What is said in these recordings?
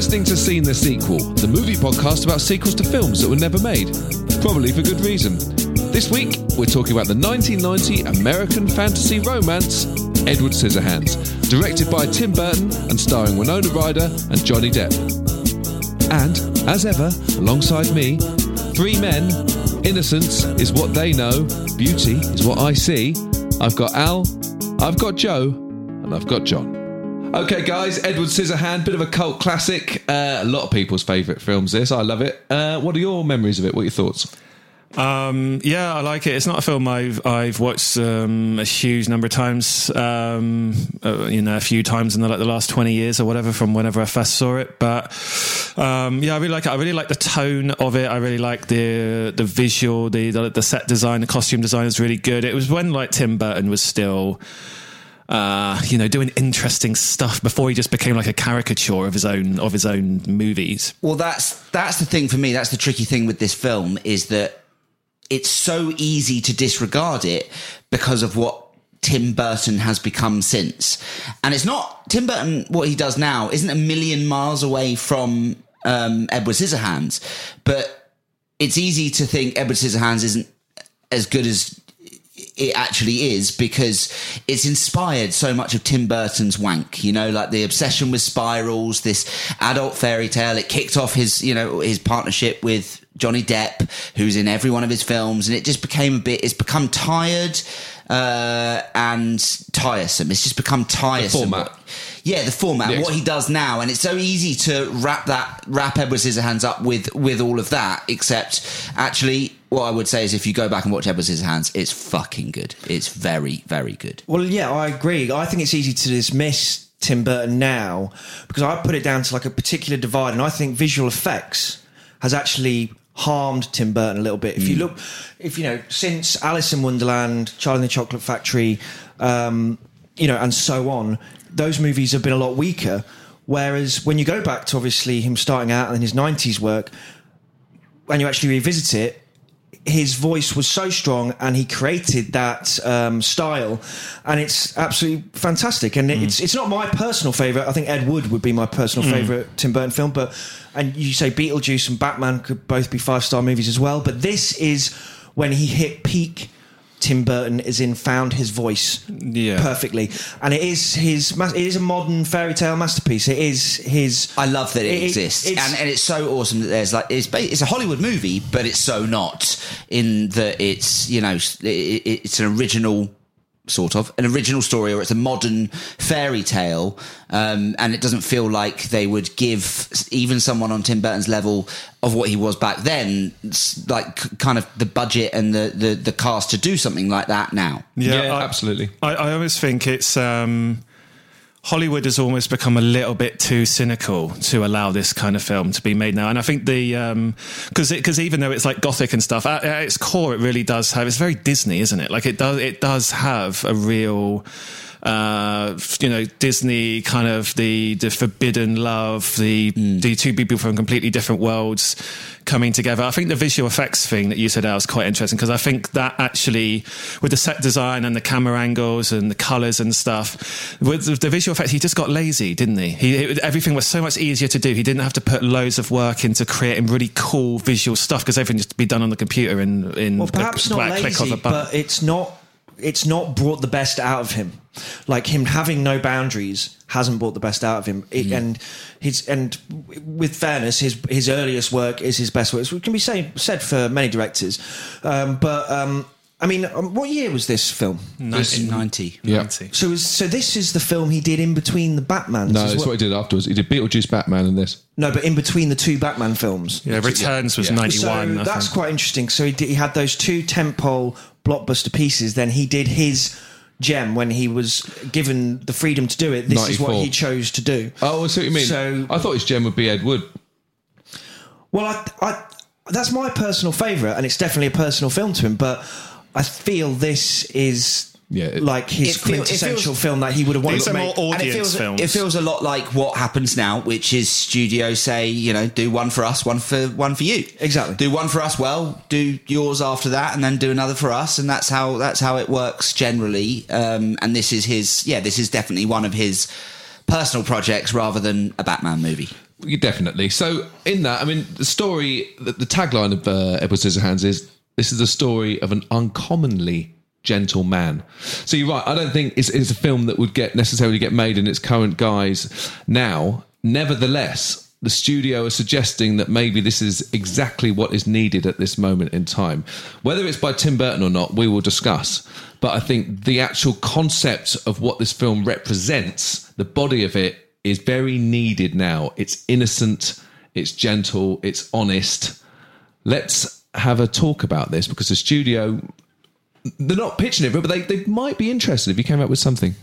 listening to Seen the Sequel, the movie podcast about sequels to films that were never made. Probably for good reason. This week, we're talking about the 1990 American fantasy romance Edward Scissorhands, directed by Tim Burton and starring Winona Ryder and Johnny Depp. And, as ever, alongside me, three men. Innocence is what they know, beauty is what I see. I've got Al, I've got Joe, and I've got John. Okay, guys, Edward Scissorhand, bit of a cult classic. Uh, a lot of people's favourite films. This, I love it. Uh, what are your memories of it? What are your thoughts? Um, yeah, I like it. It's not a film I've I've watched um, a huge number of times. Um, uh, you know, a few times in the, like the last twenty years or whatever from whenever I first saw it. But um, yeah, I really like it. I really like the tone of it. I really like the the visual, the, the the set design, the costume design is really good. It was when like Tim Burton was still uh, you know, doing interesting stuff before he just became like a caricature of his own of his own movies. Well, that's that's the thing for me. That's the tricky thing with this film is that it's so easy to disregard it because of what Tim Burton has become since. And it's not Tim Burton. What he does now isn't a million miles away from um, Edward Scissorhands, but it's easy to think Edward Scissorhands isn't as good as it actually is because it's inspired so much of Tim Burton's wank, you know, like the obsession with spirals, this adult fairy tale. It kicked off his, you know, his partnership with Johnny Depp, who's in every one of his films, and it just became a bit, it's become tired uh, and tiresome. It's just become tiresome. The format. Yeah, the format, The what he does now, and it's so easy to wrap that wrap Edward Scissorhands up with with all of that. Except, actually, what I would say is, if you go back and watch Edward Scissorhands, it's fucking good. It's very, very good. Well, yeah, I agree. I think it's easy to dismiss Tim Burton now because I put it down to like a particular divide, and I think visual effects has actually harmed Tim Burton a little bit. If you look, if you know, since Alice in Wonderland, Charlie and the Chocolate Factory, um, you know, and so on, those movies have been a lot weaker. Whereas when you go back to obviously him starting out and his '90s work, when you actually revisit it, his voice was so strong and he created that um, style. And it's absolutely fantastic. And it's it's not my personal favorite. I think ed wood would be my personal favorite tim burton film but and you say beetlejuice and batman could both be five star movies as well but this is when he hit peak tim burton is in found his voice Yeah. perfectly. And it is his it is a modern fairy tale masterpiece. It is his I love that it, It- it- exists, it's- and, and it's so awesome that there's like it's it's a Hollywood movie, but it's so not in that it's you know it, it- it's an original sort of an original story or it's a modern fairy tale um, and it doesn't feel like they would give even someone on Tim Burton's level of what he was back then s- like kind of the budget and the, the the cast to do something like that now Yeah, I- absolutely. I, I always think it's um, Hollywood has almost become a little bit too cynical to allow this kind of film to be made now. And I think the um, because because even though it's like gothic and stuff, at, at its core, it really does have. It's very Disney, isn't it? Like it does it does have a real. Uh, you know, Disney kind of the the forbidden love, the the two people from completely different worlds coming together. I think the visual effects thing that you said out was quite interesting because I think that actually, with the set design and the camera angles and the colors and stuff, with the- the visual effects, he just got lazy, didn't he? He it, everything was so much easier to do. He didn't have to put loads of work into creating really cool visual stuff because everything just be done on the computer in in well a perhaps not click of lazy a button. but it's not it's not brought the best out of him. Like him having no boundaries hasn't brought the best out of him. It- and his and with fairness his his earliest work is his best work. It can be say, said for many directors. Um, but um, I mean um, what year was this film This is 90 Yeah. so is, so this is the film he did in between the Batmans No, as that's well. what he did afterwards. He did Beetlejuice, Batman, and this. no but in between the two Batman films yeah, Returns was Yeah. ninety so one. that's quite interesting. So he, did, he had those two tentpole blockbuster pieces. Then he did his gem when he was given the freedom to do it. This is what 94. he chose to do. Oh, I see what you mean. So- I thought his gem would be Ed Wood. Well, I, I, that's my personal favourite, and it's definitely a personal film to him. But I feel this is Yeah, it- like his feel- quintessential feels- film that he would have wanted to are make. more And it audience feels, films. it feels a lot like what happens now, which is studios say, you know, do one for us, one for one for you. Exactly. Do one for us well, do yours after that, and then do another for us, and that's how that's how it works generally. Um, and this is his, yeah, this is definitely one of his personal projects rather than a Batman movie. Definitely. So, in that, I mean, the story, the, the tagline of uh, Edward Scissorhands is this is a story of an uncommonly gentle man. So, you're right. I don't think it's, it's a film that would get necessarily get made in its current guise now. Nevertheless, the studio are suggesting that maybe this is exactly what is needed at this moment in time. Whether it's by Tim Burton or not, we will discuss. But I think the actual concept of what this film represents, the body of it, is very needed now. It's innocent, it's gentle, it's honest. Let's have a talk about this because the studio, they're not pitching it, but they, they might be interested if you came up with something.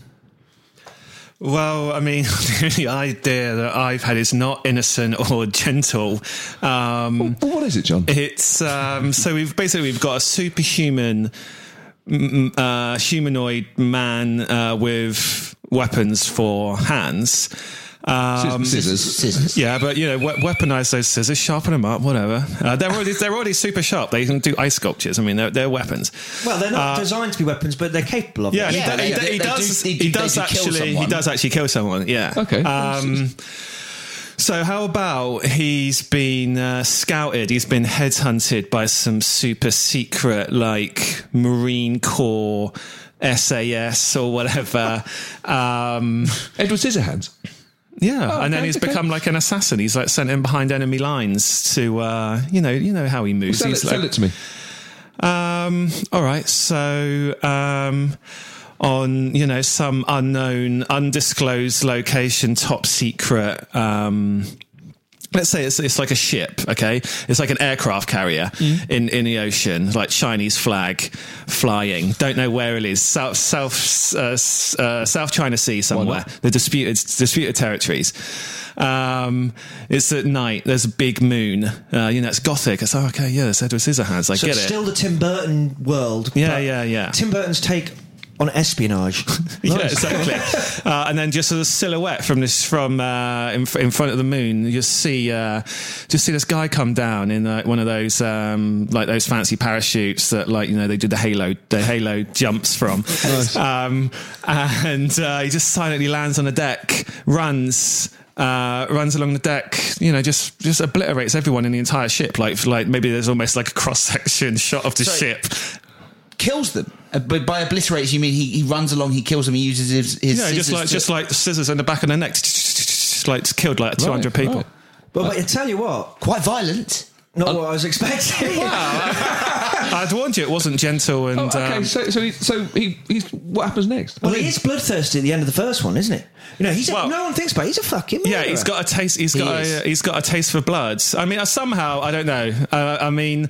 Well, I mean, the idea that I've had is not innocent or gentle. Um, But what is it, John? It's um, so we've basically we've got a superhuman uh, humanoid man uh, with weapons for hands. Um, Scissors. Scissors. yeah, but you know, we- weaponize those scissors, sharpen them up, whatever. Uh, they're already they're already super sharp. They can do ice sculptures. I mean, they're, they're weapons. Well, they're not designed to be weapons, but they're capable of Yeah, it. Yeah, he, they- do- he, he does. do- they he does do actually. He does actually kill someone. Yeah. Okay. Um, so how about he's been uh, scouted? He's been headhunted by some super secret, like Marine Corps, SAS or whatever. Um, Edward Scissorhands. Yeah, Oh, and then okay, he's okay. become like an assassin. He's like sent in behind enemy lines to, uh, you know, you know how he moves. Sell it, he's sell like, it to me. um, all right. So, um, on you know some unknown, undisclosed location, top secret. Um, let's say it's, it's like a ship. Okay, it's like an aircraft carrier in in the ocean, like Chinese flag flying. Don't know where it is. South South uh, uh, South China Sea somewhere. The disputed disputed territories. Um, it's at night. There's a big moon. Uh, you know, it's gothic. It's like, okay, yeah, it's Edward Scissorhands. I So get it's it. still the Tim Burton world. Yeah, yeah, yeah. Tim Burton's take on espionage. Yeah, exactly. uh, and then just as a silhouette from this, from uh, in, in front of the moon, you see, uh, just see this guy come down in uh, one of those, um, like those fancy parachutes that, like you know, they did the halo, the halo jumps from. Um, and uh, he just silently lands on the deck, runs. Uh, runs along the deck, you know, just just obliterates everyone in the entire ship. Like like maybe there's almost like a cross section shot of the Sorry. ship. Kills them. Uh, but by obliterates, you mean he, he runs along, he kills them, he uses his, his Yeah, just scissors like to- just like the scissors in the back of the neck, just like it's killed like 200 people. right. But, but I tell you what, quite violent. not what I was expecting. I'd warned you it wasn't gentle and Oh, okay, um, so so he, so he he's what happens next? Well, he is bloodthirsty at the end of the first one, isn't it? You know, he's a, no one thinks about. it. He's a fucking yeah, he's got a taste. He's He got is. a, he's got a taste for blood. I mean, uh, somehow I don't know. Uh, I mean,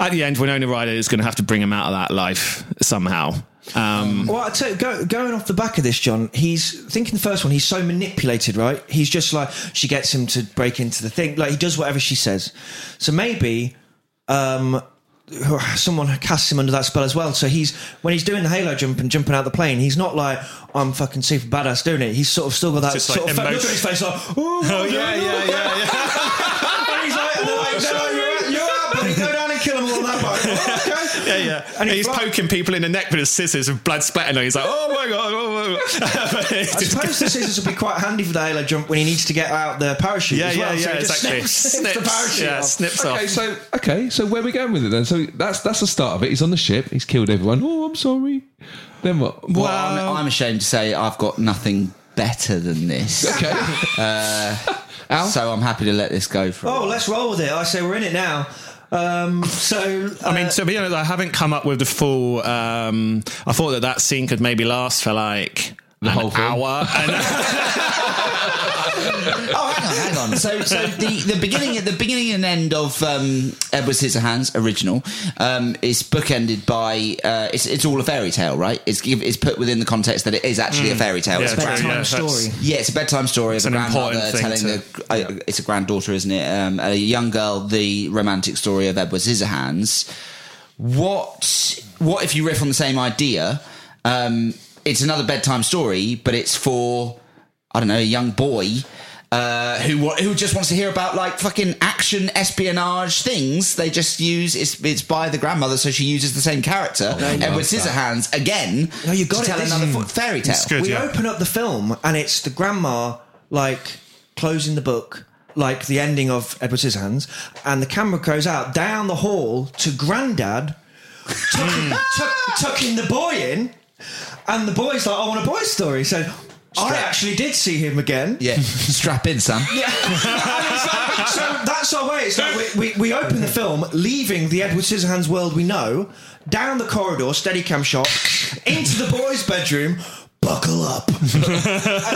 at the end, Winona Ryder is going to have to bring him out of that life somehow. Um, Well, I tell you, go, going off the back of this, John, he's thinking the first one. He's so manipulated, right? He's just like she gets him to break into the thing. Like he does whatever she says. So maybe um, someone casts him under that spell as well. So he's when he's doing the halo jump and jumping out the plane, he's not like I'm fucking super badass doing it. He's sort of still got that sort like of fa- look emotion. at his face like oh, oh yeah, yeah, yeah, yeah. and he's like, oh, no, like, no, buddy. Go kill him all on that boat. Oh, okay. Yeah, yeah. And And he he's fly- poking people in the neck with his scissors with blood splattering. on. He's like, oh my god, oh my god. I suppose the scissors would be quite handy for the halo jump when he needs to get out the parachute. yeah, as well. yeah, So yeah, he just exactly. Snips, snips the parachute yeah, off. snips Okay, off. so okay, so where are we going with it then? So that's that's the start of it. He's on the ship. He's killed everyone. Oh, I'm sorry. Then what? Well, Well- I'm, I'm ashamed to say I've got nothing better than this. Okay. Uh, Al? So I'm happy to let this go for oh, a Oh, while. let's roll with it. I say we're in it now. Um, so, I mean, uh, to be honest, I haven't come up with the full. Um, I thought that that scene could maybe last for like the an whole film? hour. And, Oh, hang on, hang on. So, so the, the beginning, the beginning and end of um, Edward Scissorhands original um, is bookended by uh, it's it's all a fairy tale, right? It's it's put within the context that it is actually a fairy tale. Mm. Yeah, it's a true, grand- yeah, bedtime story. Yeah, it's a bedtime story of a an important grandmother thing telling to- the. Uh, it's a granddaughter, isn't it? Um, a young girl, the romantic story of Edward Scissorhands. What what if you riff on the same idea? Um, it's another bedtime story, but it's for I don't know a young boy. Uh, who who just wants to hear about like fucking action espionage things? They just use it's it's by the grandmother, so she uses the same character, Edward Scissorhands again. No, you got to it. Tell This another is- fairy tale. good. we yeah. open up the film and it's the grandma like closing the book like the ending of Edward Scissorhands, and the camera goes out down the hall to Grandad, tucking, tuck, tucking the boy in, and the boy's like, "I want a boy story." So. I actually did see him again. Yeah, strap in, Sam. Yeah. Like- so that's our way. It's like we, we, we open the film, leaving the Edward Scissorhands world we know, down the corridor, Steadicam shot, into the boys' bedroom. Buckle up. and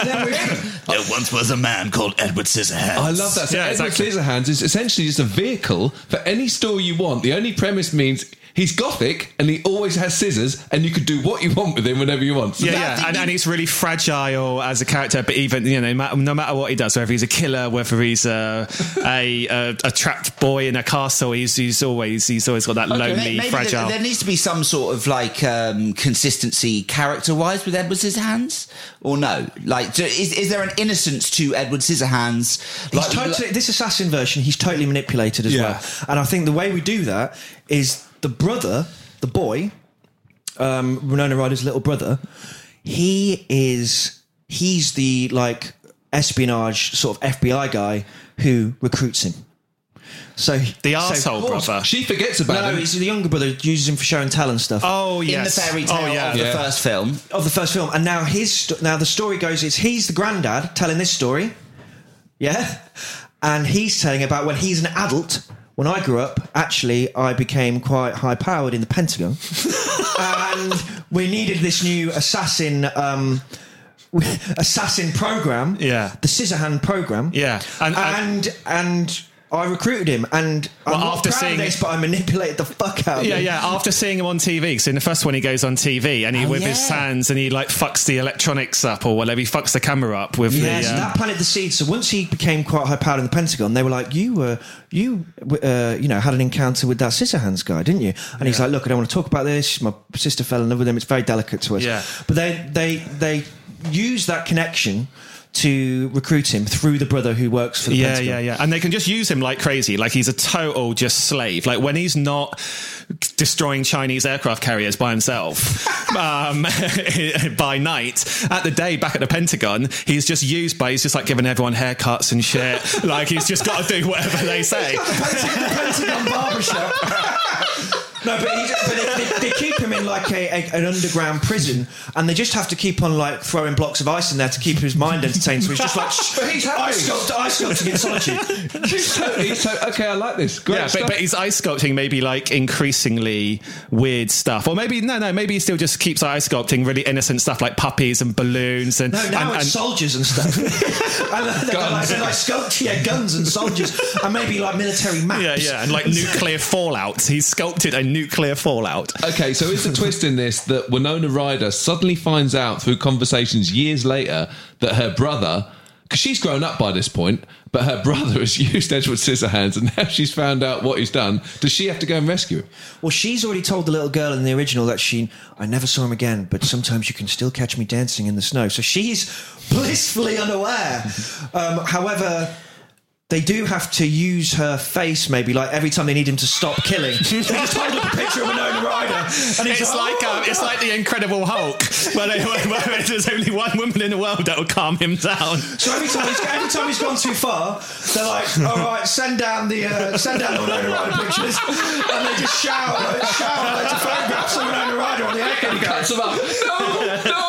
then we, There once was a man called Edward Scissorhands. I love that. So Yeah, Edward exactly. Scissorhands is essentially just a vehicle for any story you want. The only premise means he's gothic and he always has scissors, and you can do what you want with him whenever you want. So Yeah, yeah, and, you- and he's really fragile as a character. But even you know, ma- no matter what he does, whether he's a killer, whether he's a a, a, a trapped boy in a castle, he's he's always he's always got that lonely, Maybe fragile. There, needs to be some sort of like um, consistency character-wise with Edward Scissorhands, or no? Like, do- is, is there an innocence to Edward Scissorhands? he's Like, totally, this assassin version, he's totally manipulated as Yeah. well. And I think the way we do that is the brother, the boy, um, Winona Ryder's little brother, he is he's the like espionage sort of FBI guy who recruits him. So the so- brother. she forgets about No, him. he's the younger brother uses him for show and tell and stuff. Oh yes, in the fairy tale oh, yeah. of the first film. of the first film, and now his now the story goes it's he's the granddad telling this story, yeah, and he's telling about when he's an adult. When I grew up, actually, I became quite high powered in the Pentagon, and we needed this new assassin. Um, assassin program, Yeah. the Scissorhand program, Yeah. And- and and- and, I recruited him, and I'm Well, not after seeing- this, but I manipulated the fuck out of Yeah, him. yeah. Yeah, after seeing him on TV, because in the first one he goes on TV and he Oh, with his hands and he like fucks the electronics up or whatever. He fucks the camera up with Yes, the. Uh, that planted the seed. So once he became quite high powered in the Pentagon, they were like, "You were, you, uh, you know, had an encounter with that Scissorhands guy, didn't you?" And he's like, "Look, I don't want to talk about this. My sister fell in love with him. It's very delicate to us." Yeah. But they, they, they use that connection to recruit him through the brother who works for the yeah, Pentagon. yeah, yeah. And they can just use him like crazy. Like he's a total just slave. Like when he's not destroying Chinese aircraft carriers by himself um, by night, at the day back at the Pentagon, he's just used by, he's just like giving everyone haircuts and shit. like he's just got to do whatever they say. the Pentagon barbershop. No, but, he's, but they, they, they keep him in like a, a, an underground prison, and they just have to keep on like throwing blocks of ice in there to keep his mind entertained. So he's just like shh, But he's happy. ice sculpt, ice sculpting in solitude. He's so, he's so okay. I like this. Great Yeah, but, but he's ice sculpting maybe like increasingly weird stuff, or maybe no, no, maybe he still just keeps ice sculpting really innocent stuff like puppies and balloons and No, now and, it's and- soldiers and stuff. and they're, they're like, Guns. like sculpt, yeah, guns and soldiers, and maybe like military maps. Yeah, yeah, and like nuclear fallout. He's sculpted a nuclear fallout. Okay, so is the twist in this that Winona Ryder suddenly finds out through conversations years later that her brother, because she's grown up by this point, but her brother has used Edward Scissorhands, and now she's found out what he's done. Does she have to go and rescue him? Well, she's already told the little girl in the original that she, I never saw him again, but sometimes you can still catch me dancing in the snow. So she's blissfully unaware. Um, however, they do have to use her face, maybe like every time they need him to stop killing. they just hold up a picture of Winona Ryder, and he's It's like "Oh, um, it's like the Incredible Hulk, where, they, where, where there's only one woman in the world that will calm him down. So every time he's every time he's gone too far, they're like, "All right, send down the uh, send down the Winona Ryder pictures," and they just shout, shout loads of photographs of Winona Ryder on the air. and go, him up. No, no.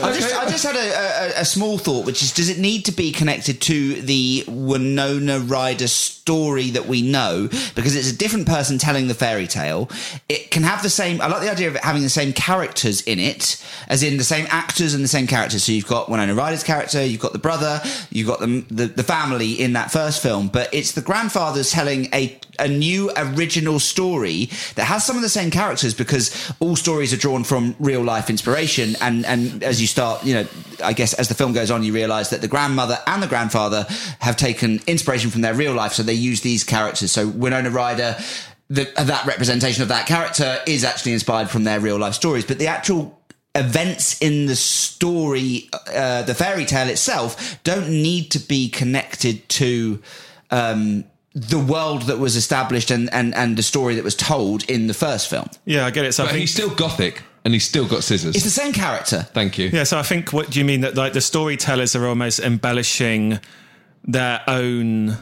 I just, I just had a, a, a small thought, which is: Does it need to be connected to the Winona Ryder story that we know? Because it's a different person telling the fairy tale. It can have the same. I like the idea of it having the same characters in it, as in the same actors and the same characters. So you've got Winona Ryder's character, you've got the brother, you've got the the, the family in that first film, but it's the grandfather's telling a a new original story that has some of the same characters because all stories are drawn from real life inspiration. And and as you start you know i guess as the film goes on you realize that the grandmother and the grandfather have taken inspiration from their real life. So they use these characters. So winona ryder the, that representation of that character is actually inspired from their real life stories. But the actual events in the story uh, the fairy tale itself don't need to be connected to um, the world that was established and, and, and the story that was told in the first film. Yeah, I get it. So But think, he's still gothic, and he's still got scissors. It's the same character. Thank you. yeah, so I think what do you mean that like the storytellers are almost embellishing their own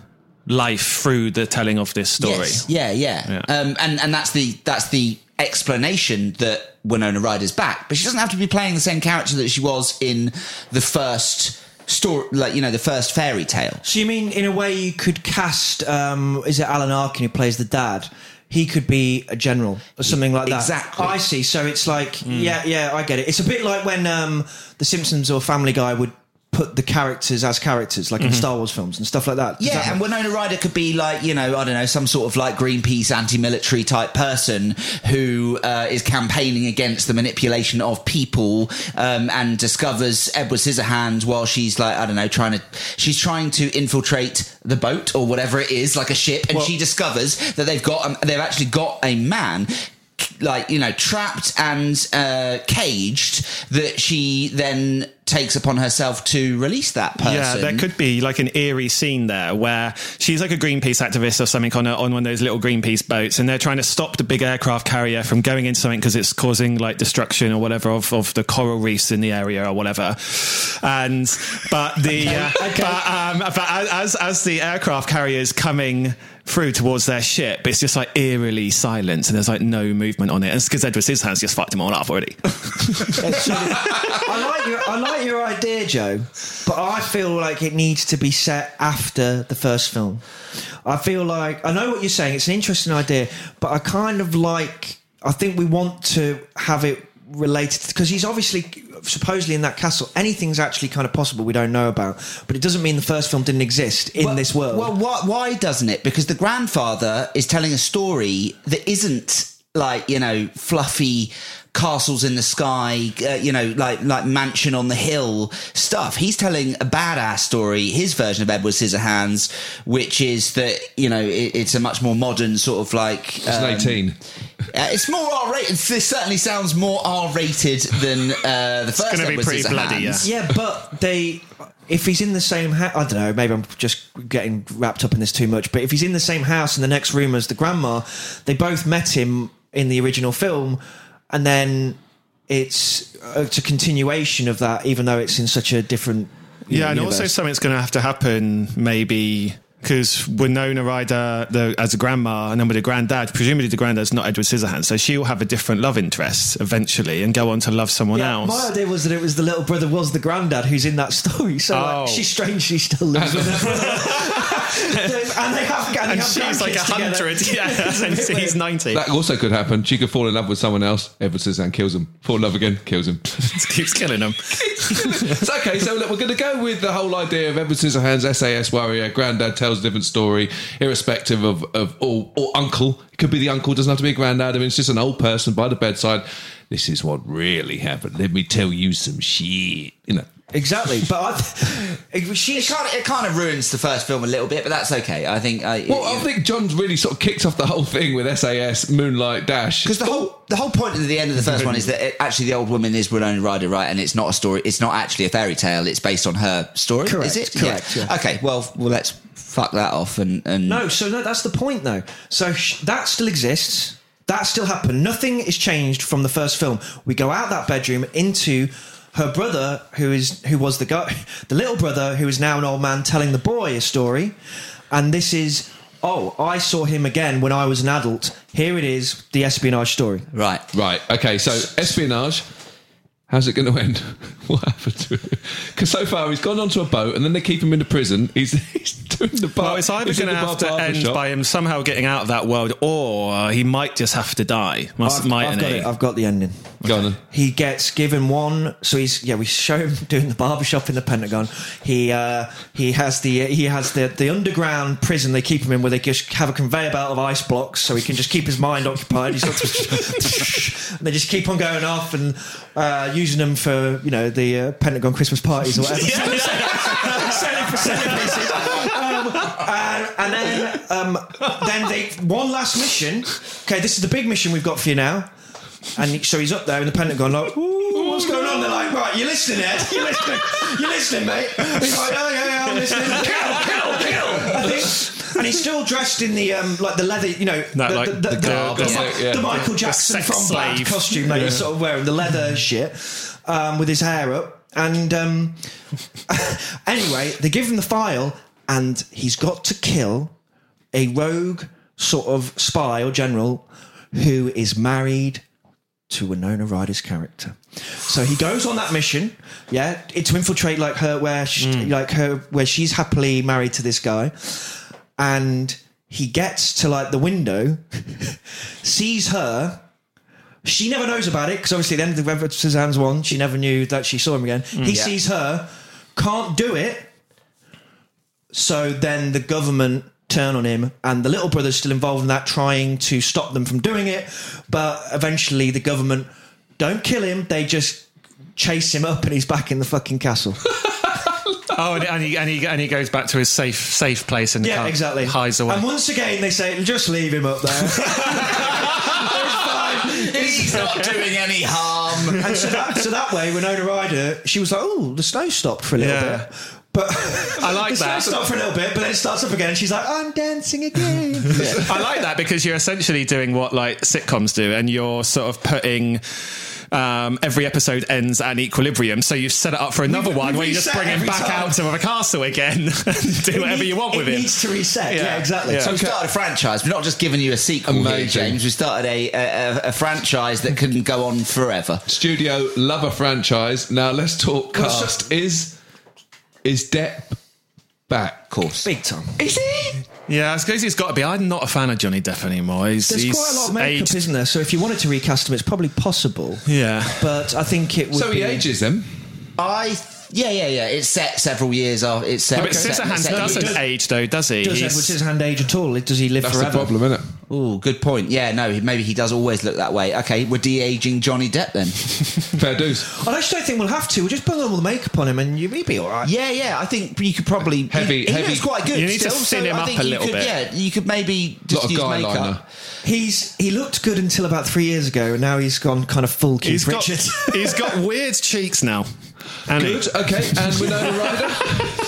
life through the telling of this story. Yes. Yeah, yeah. Yeah. Um, and and that's the that's the explanation that Winona Ryder's back, but she doesn't have to be playing the same character that she was in the first story, like you know, the first fairy tale. So you mean in a way you could cast? Um, is it Alan Arkin who plays the dad? He could be a general or something like that. Exactly. I see. So it's like, yeah, yeah, I get it. It's a bit like when um, the Simpsons or Family Guy would put the characters as characters, like in Star Wars films and stuff like that. Does Yeah, that and Winona Ryder could be like, you know, I don't know, some sort of like Greenpeace anti-military type person who uh, is campaigning against the manipulation of people um, and discovers Edward Scissorhands while she's like, I don't know, trying to, she's trying to infiltrate the boat or whatever it is, like a ship, and Well- she discovers that they've got, um, they've actually got a man. Like you know, trapped and uh, caged. That she then takes upon herself to release that person. Yeah, there could be like an eerie scene there where she's like a Greenpeace activist or something on, a, on one of those little Greenpeace boats, and they're trying to stop the big aircraft carrier from going into something because it's causing like destruction or whatever of, of the coral reefs in the area or whatever. And but the uh, but um, but as as the aircraft carrier is coming through towards their ship, but it's just like eerily silent, and there's like no movement on it. And because Edward Scissorhands just fucked them all up already. I like your I like your idea, Joe, but I feel like it needs to be set after the first film. I feel like I know what you're saying. It's an interesting idea, but I kind of like. I think we want to have it related because he's obviously supposedly in that castle. Anything's actually kind of possible we don't know about, but it doesn't mean the first film didn't exist in Well- this world. Well, why, why doesn't it? Because the grandfather is telling a story that isn't like you know fluffy castles in the sky, uh, you know, like like mansion on the hill stuff. He's telling a badass story, his version of Edward Scissorhands, which is that you know it, it's a much more modern sort of like. It's um, an 18. Uh, it's more R rated. This certainly sounds more R rated than uh, the first. It's gonna be pretty bloody, Scissorhands. Yeah, but they. If he's in the same house, I don't know. Maybe I'm just getting wrapped up in this too much. But if he's in the same house in the next room as the grandma, they both met him in the original film, and then it's uh, it's a continuation of that, even though it's in such a different. Yeah, know, and also universe. something's going to have to happen maybe because Winona Ryder the, as a grandma and then with a granddad, presumably the granddad's not Edward Scissorhands, so she'll have a different love interest eventually and go on to love someone Yeah, else. my idea was that it was the little brother was the granddad who's in that story. So like, Oh. she strangely still lives with her brother. and they have, and they and have she's like a grandkids together. hundred, yeah, and he's ninety. That also could happen. She could fall in love with someone else. Edward Scissorhands kills him. Fall in love again, kills him. keeps killing him. it's okay. So look, we're going to go with the whole idea of Edward Scissorhands, SAS warrior. Granddad tells a different story, irrespective of of or, or uncle. It could be the uncle. Doesn't have to be a granddad. I mean, it's just an old person by the bedside. This is what really happened. Let me tell you some shit. You know. Exactly, but I, it, It kind, of, it kind of ruins the first film a little bit, but that's okay. I think. Uh, Well, I think John's really sort of kicked off the whole thing with SAS Moonlight Dash because the whole the whole point of the end of the first one is that it, actually the old woman is Winona Ryder, right? And it's not a story. It's not actually a fairy tale. It's based on her story. Correct, Is it? correct, yeah. Okay. Well, well, let's fuck that off and and no. So no, that's the point, though. So sh- that still exists. That still happened. Nothing is changed from the first film. We go out that bedroom into her brother, who is who was the guy, the little brother, who is now an old man, telling the boy a story, and this is. Oh, I saw him again when I was an adult. Here it is, the espionage story. right. Right. Okay. So espionage. How's it going to end? what happened to him? Because so far he's gone onto a boat, and then they keep him in the prison. He's he's doing the bar. Well, it's either going to have to end shop. by him somehow getting out of that world, or he might just have to die. Must, I've, mightn't I've got he? it. I've got the ending. Go on then. he gets given one so he's yeah we show him doing the barbershop in the pentagon. He uh he has the he has the the underground prison they keep him in where they just have a conveyor belt of ice blocks so he can just keep his mind occupied. He's got and they just keep on going off and uh using them for you know the uh, pentagon christmas parties or whatever. Selling for centerpieces um, and, and then um then they one last mission. Okay this is the big mission we've got for you now and so he's up there in the Pentagon, like, Ooh, what's going on? They're like, right, you're listening, Ed? You're listening? You're listening, mate? He's like, oh yeah, yeah, I'm listening. Kill, kill, kill. I think, and he's still dressed in the um, like the leather, you know, No, the, like the, the, the the, garb, the, yeah. Mi- Yeah. the Michael Jackson sex from Bad slave. costume that he's sort of wearing, the leather shit, um, with his hair up. And um, anyway, they give him the file, and he's got to kill a rogue sort of spy or general who is married to Winona Ryder's character. So he goes on that mission, yeah, to infiltrate like her where she, hmm. like her where she's happily married to this guy, and he gets to like the window, sees her. She never knows about it because obviously at the end of the Edward Scissorhands one, she never knew that she saw him again. Hmm, he Yeah. sees her, can't do it, so then the government turn on him, and the little brother's still involved in that, trying to stop them from doing it. But eventually, the government don't kill him; they just chase him up, and he's back in the fucking castle. Oh, and, and, he, and, he, and he goes back to his safe safe place and yeah, exactly. hides away. And once again, they say, "Just leave him up there." He's not doing any harm. and so that, so that way, Winona Ryder, she was like, "Oh, the snow stopped for a little Yeah. bit." But I like the that. snow stopped for a little bit, but then it starts up again. and She's like, "I'm dancing again." I like that because you're essentially doing what like sitcoms do, and you're sort of putting. Um, every episode ends at an equilibrium, so you've set it up for another We've- one we've where you just bring him back time. out to the castle again and do whatever you want with it him. needs to reset. Yeah, Yeah. exactly. Yeah. So we started a franchise. We're not just giving you a sequel here, James. We started a, a, a franchise that can go on forever. Studio love a franchise. Now let's talk Well, so- cast. is is Depp back? Of course. Big time. Is he? Yeah, I suppose he's got to be. I'm not a fan of Johnny Depp anymore. He's, There's he's quite a lot of makeup, aged- isn't there? So if you wanted to recast him, it's probably possible. Yeah. But I think it would. So he be, ages them. I. th- Yeah, yeah, yeah. It's set several years off. It's set. Yeah, but set- Scissorhands set- doesn't age though, does he? Does He's- Edward Scissorhand age at all? Does he live forever? That's forever? the problem, isn't it? Ooh, good point. Yeah, no, maybe he does always look that way. Okay, we're de-aging Johnny Depp then. Fair dues. I just don't think we'll have to. We'll just put all the makeup on him, and you'll be all right. yeah, yeah. I think you could probably Heavy- He, he heavy- looks quite good. You need to thin so him I up think a you little could- bit. Yeah, you could maybe Lot just use makeup. liner. He's he looked good until about three years ago, and now he's gone kind of full Keith he's got, Richards. he's got weird cheeks now. And he- Good. Okay. And Winona Ryder.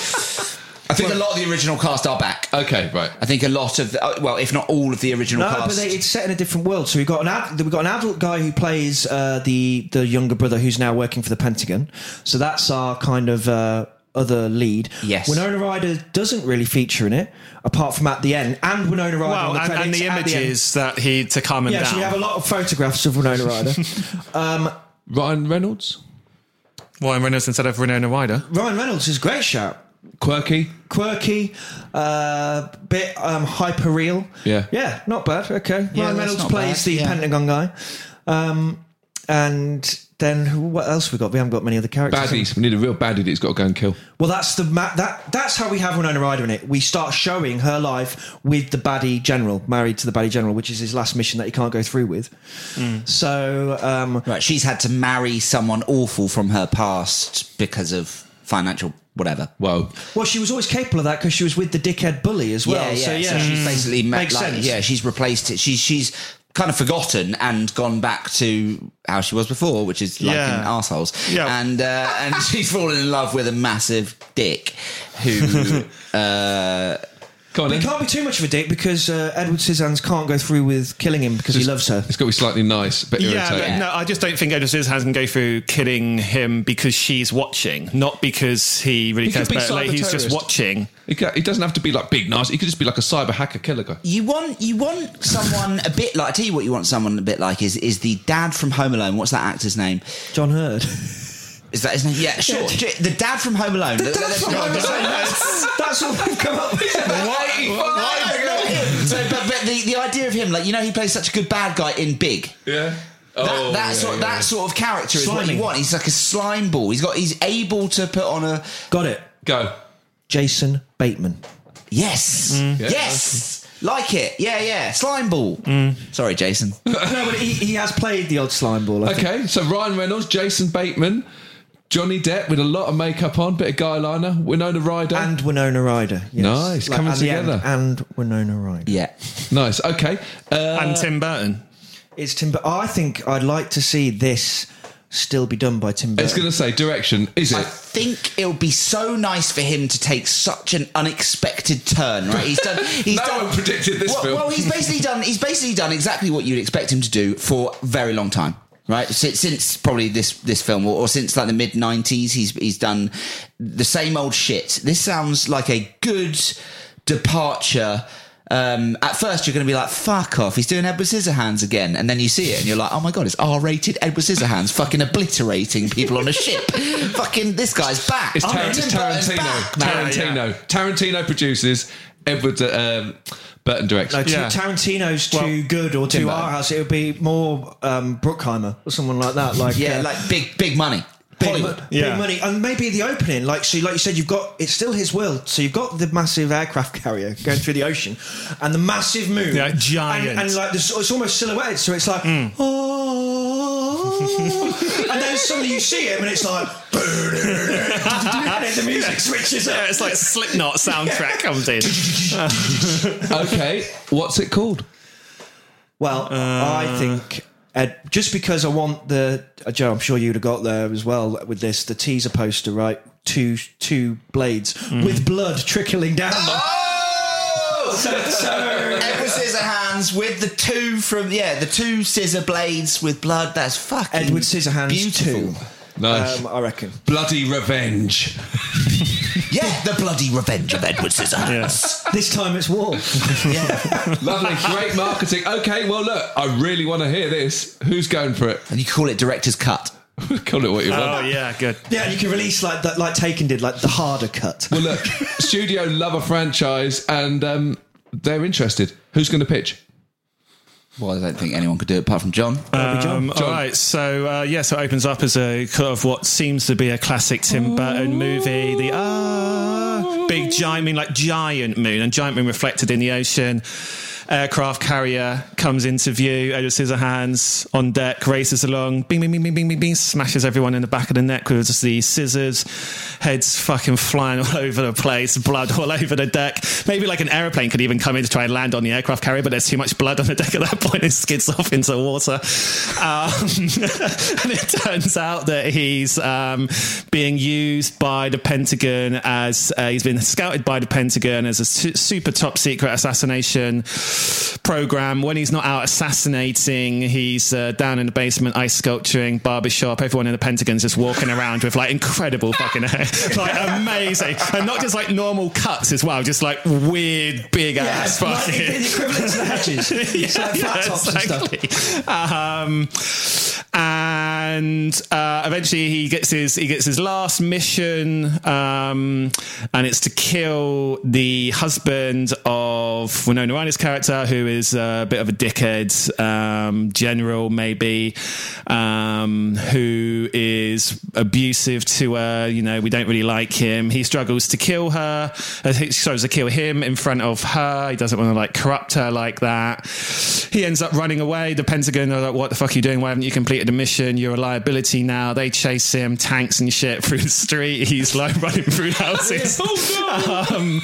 I think a lot of the original cast are back. Okay. Right. I think a lot of, the, uh, well, if not all of the original No, cast. but they, it's set in a different world. So we've got an ad, we've got an adult guy who plays uh, the the younger brother who's now working for the Pentagon. So that's our kind of uh, other lead. Yes. Winona Ryder doesn't really feature in it, apart from at the end, and Winona Ryder on well, the and, credits and the at the images that he to calm him Yeah, down. so we have a lot of photographs of Winona Ryder. um, Ryan Reynolds. Ryan Reynolds instead of Winona Ryder. Ryan Reynolds is great shout. Quirky. Quirky, uh, bit um, hyper real. Yeah. yeah, not bad. Okay, Yeah, Ryan Reynolds plays bad, the yeah. Pentagon guy, um, and then who- what else we got? We haven't got many other characters. Baddies. We need a real baddie that he's got to go and kill. Well, that's the ma- that that's how we have Winona Ryder in it. We start showing her life with the baddie general, married to the baddie general, which is his last mission that he can't go through with. So um, Right, she's had to marry someone awful from her past because of financial whatever. Whoa. Well, she was always capable of that because she was with the dickhead bully as well. yeah, yeah. So yeah, So she's basically met, Makes like, sense. yeah, she's replaced it. She's she's kind of forgotten and gone back to how she was before, which is liking Yeah. assholes. Yeah. and uh, and she's fallen in love with a massive dick who. uh, Come on But then. he can't be too much of a dick because uh, Edward Scissorhands can't go through with killing him because he loves her. It's got to be slightly nice, but Yeah, irritating. but no, I just don't think Edward Scissorhands can go through killing him because she's watching, not because he really He could cares be about it. Like, he's just cyber-terrorist. watching. He, ca- he doesn't have to be like big nasty. He could just be like a cyber hacker killer guy. You want you want someone a bit like I tell you what you want someone a bit like is is the dad from Home Alone. What's that actor's name? John Heard. Is that his name? Yeah, sure. The dad from Home Alone. The- That's, the- what the- I'm saying. That's- that's what we've come up with. Why? Not. So, but, but the, the idea of him, like you know, he plays such a good bad guy in Big. Yeah. That, Oh, that yeah, sort, yeah. that sort of character is what Slimy. you want. He's like a slime ball. He's got. He's able to put on a. Got it. Go. Jason Bateman. Yes. Mm. Yes. Like it. Yeah, yeah. Slime ball. Mm. Sorry, Jason. no, but he, he has played the odd slime ball. I think. Okay, so Ryan Reynolds, Jason Bateman, Johnny Depp with a lot of makeup on, bit of guy liner, Winona Ryder. And Winona Ryder. Yes. Nice, coming at end, together. and Winona Ryder. Yeah. nice. Okay. Uh, and Tim Burton. It's Tim. But I think I'd like to see this still be done by Tim I was Burton. going to say direction. Is it? I think it would be so nice for him to take such an unexpected turn. Right? He's done. He's No done, one predicted this well, film. Well, he's basically done. He's basically done exactly what you'd expect him to do for a very long time. Right? Since, since probably this this film, or, or since like the mid '90s, he's he's done the same old shit. This sounds like a good departure. Um, at first, you're going to be like, "Fuck off!" He's doing Edward Scissorhands again, and then you see it, and you're like, "Oh my god, it's R-rated Edward Scissorhands, fucking obliterating people on a ship. fucking this guy's back. It's, Tar- Tim it's Tarantino. back, man. Tarantino. Tarantino produces. Edward um, Burton directs. No, t- Yeah. Tarantino's too Well, good or too Timber. art house. It would be more um, Bruckheimer or someone like that. Like Yeah, uh, like big big money. big, Hollywood. mo- Yeah. big money, and maybe the opening. Like so, like you said, you've got it's still his will. So you've got the massive aircraft carrier going through the ocean, and the massive moon, Yeah, giant. and, and like this, it's almost silhouetted. So it's like, oh, and then suddenly you see him, and it's like, and the music switches Yeah, it's like Slipknot soundtrack comes in. okay, what's it called? Well, I think Ed, just because I want the uh, Joe, I'm sure you'd have got there as well with this the teaser poster, right? Two two blades with blood trickling down. Oh! So, so Edward Scissorhands with the two from yeah the two scissor blades with blood. That's fucking Edward Scissorhands beautiful. two. Nice. Um, I reckon. Bloody Revenge. Yeah, the bloody revenge of Edward Scissorhands. This time it's war. yeah. Lovely, great marketing. Okay, well, look, I really want to hear this. Who's going for it? And you call it director's cut. Call it what you want. Oh want. yeah, good. yeah, you can release like that, like Taken did, like the harder cut. Well, look, studio love a franchise and um, they're interested. Who's going to pitch? Well, I don't think anyone could do it apart from John. Um, all right, so uh, yeah, so it opens up as a kind of what seems to be a classic Tim Burton movie. The ah, big giant, I mean like giant moon, and giant moon reflected in the ocean. Aircraft carrier comes into view. Edward Scissorhands on deck, races along, bing, bing, bing, bing, bing, bing, bing, smashes everyone in the back of the neck with just the scissors. Heads fucking flying all over the place, blood all over the deck. Maybe like an aeroplane could even come in to try and land on the aircraft carrier, but there's too much blood on the deck at that point. It skids off into water. Um, and it turns out that he's um, being used by the Pentagon as uh, he's been scouted by the Pentagon as a su- super top secret assassination program. When he's not out assassinating, he's uh, down in the basement ice sculpturing, barbershop. Everyone in the Pentagon's just walking around with like incredible fucking hair, like amazing, and not just like normal cuts as well, just like weird big ass like fucking. the equivalent to the hedges. It's like flat tops and stuff. exactly. Um, and uh, eventually he gets his he gets his last mission, um, and it's to kill the husband of Winona Ryder's character, who is a bit of a dickhead um, general, maybe, um, who is abusive to her. You know, we don't really like him. He struggles to kill her. Uh, he struggles to kill him in front of her. He doesn't want to like corrupt her like that. He ends up running away. The Pentagon are like, "What the fuck are you doing? Why haven't you completed the mission? You're a liability now." They chase him, tanks and shit through the street. He's like running through houses. um,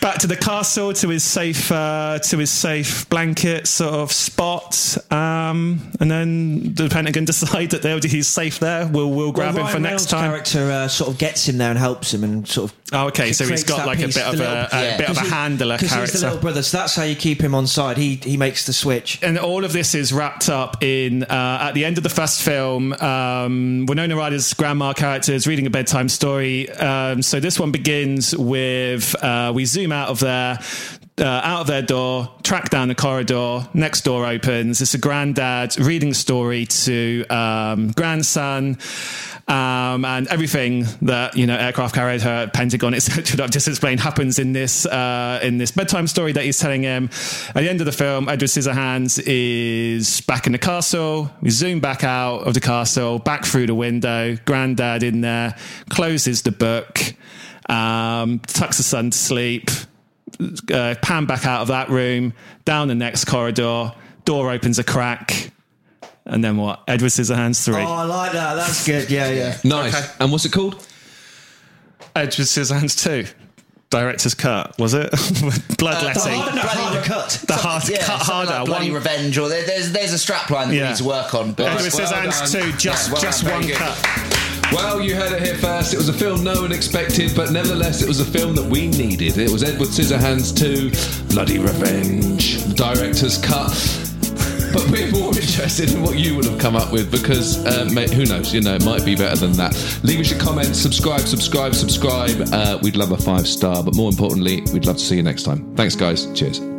back to the castle, to his safe, uh, to his safe blanket sort of spot. Um, and then the Pentagon decide that they'll he's safe there. We'll we'll grab Well, him for Ryan next Reynolds' time. character uh, sort of gets him there and helps him and sort of. Oh, okay. So he's got like a bit of the a, little- a yeah. bit of a Because he- character. He's the little brother, so that's how you keep him on side. He he makes the switch. and all of this is wrapped up in uh, at the end of the first film. Um, Winona Ryder's grandma character is reading a bedtime story. Um, so this one begins with uh, we zoom out of there. Uh, out of their door, track down the corridor. Next door opens. It's a granddad reading story to um, grandson. Um, and everything that you know, aircraft carrier, her Pentagon, etc. that I've just explained happens in this uh, in this bedtime story that he's telling him. At the end of the film, Edward Scissorhands is back in the castle. We zoom back out of the castle, back through the window. Granddad in there closes the book, um, tucks the son to sleep. Uh, pan back out of that room, down the next corridor. Door opens a crack. And then what? Edward Scissorhands 3. Oh, I like that. That's good. Yeah, yeah. Nice. And what's it called? Edward Scissorhands 2. Director's cut, was it? Bloodletting. harder, no, harder cut. the hard, Yeah, cut harder. like bloody one, revenge, or there, there's there's a strap line that Yeah. we need to work on. But Edward Well Scissorhands done. 2, just, Yeah, well just one very good. cut. Well, you heard it here first. It was a film no one expected, but nevertheless, it was a film that we needed. It was Edward Scissorhands 2, Bloody Revenge. Director's cut. but we're more interested in what you would have come up with because, uh, mate, who knows? You know, it might be better than that. Leave us your comments, subscribe, subscribe, subscribe. Uh, we'd love a five star, but more importantly, we'd love to see you next time. Thanks, guys. Cheers.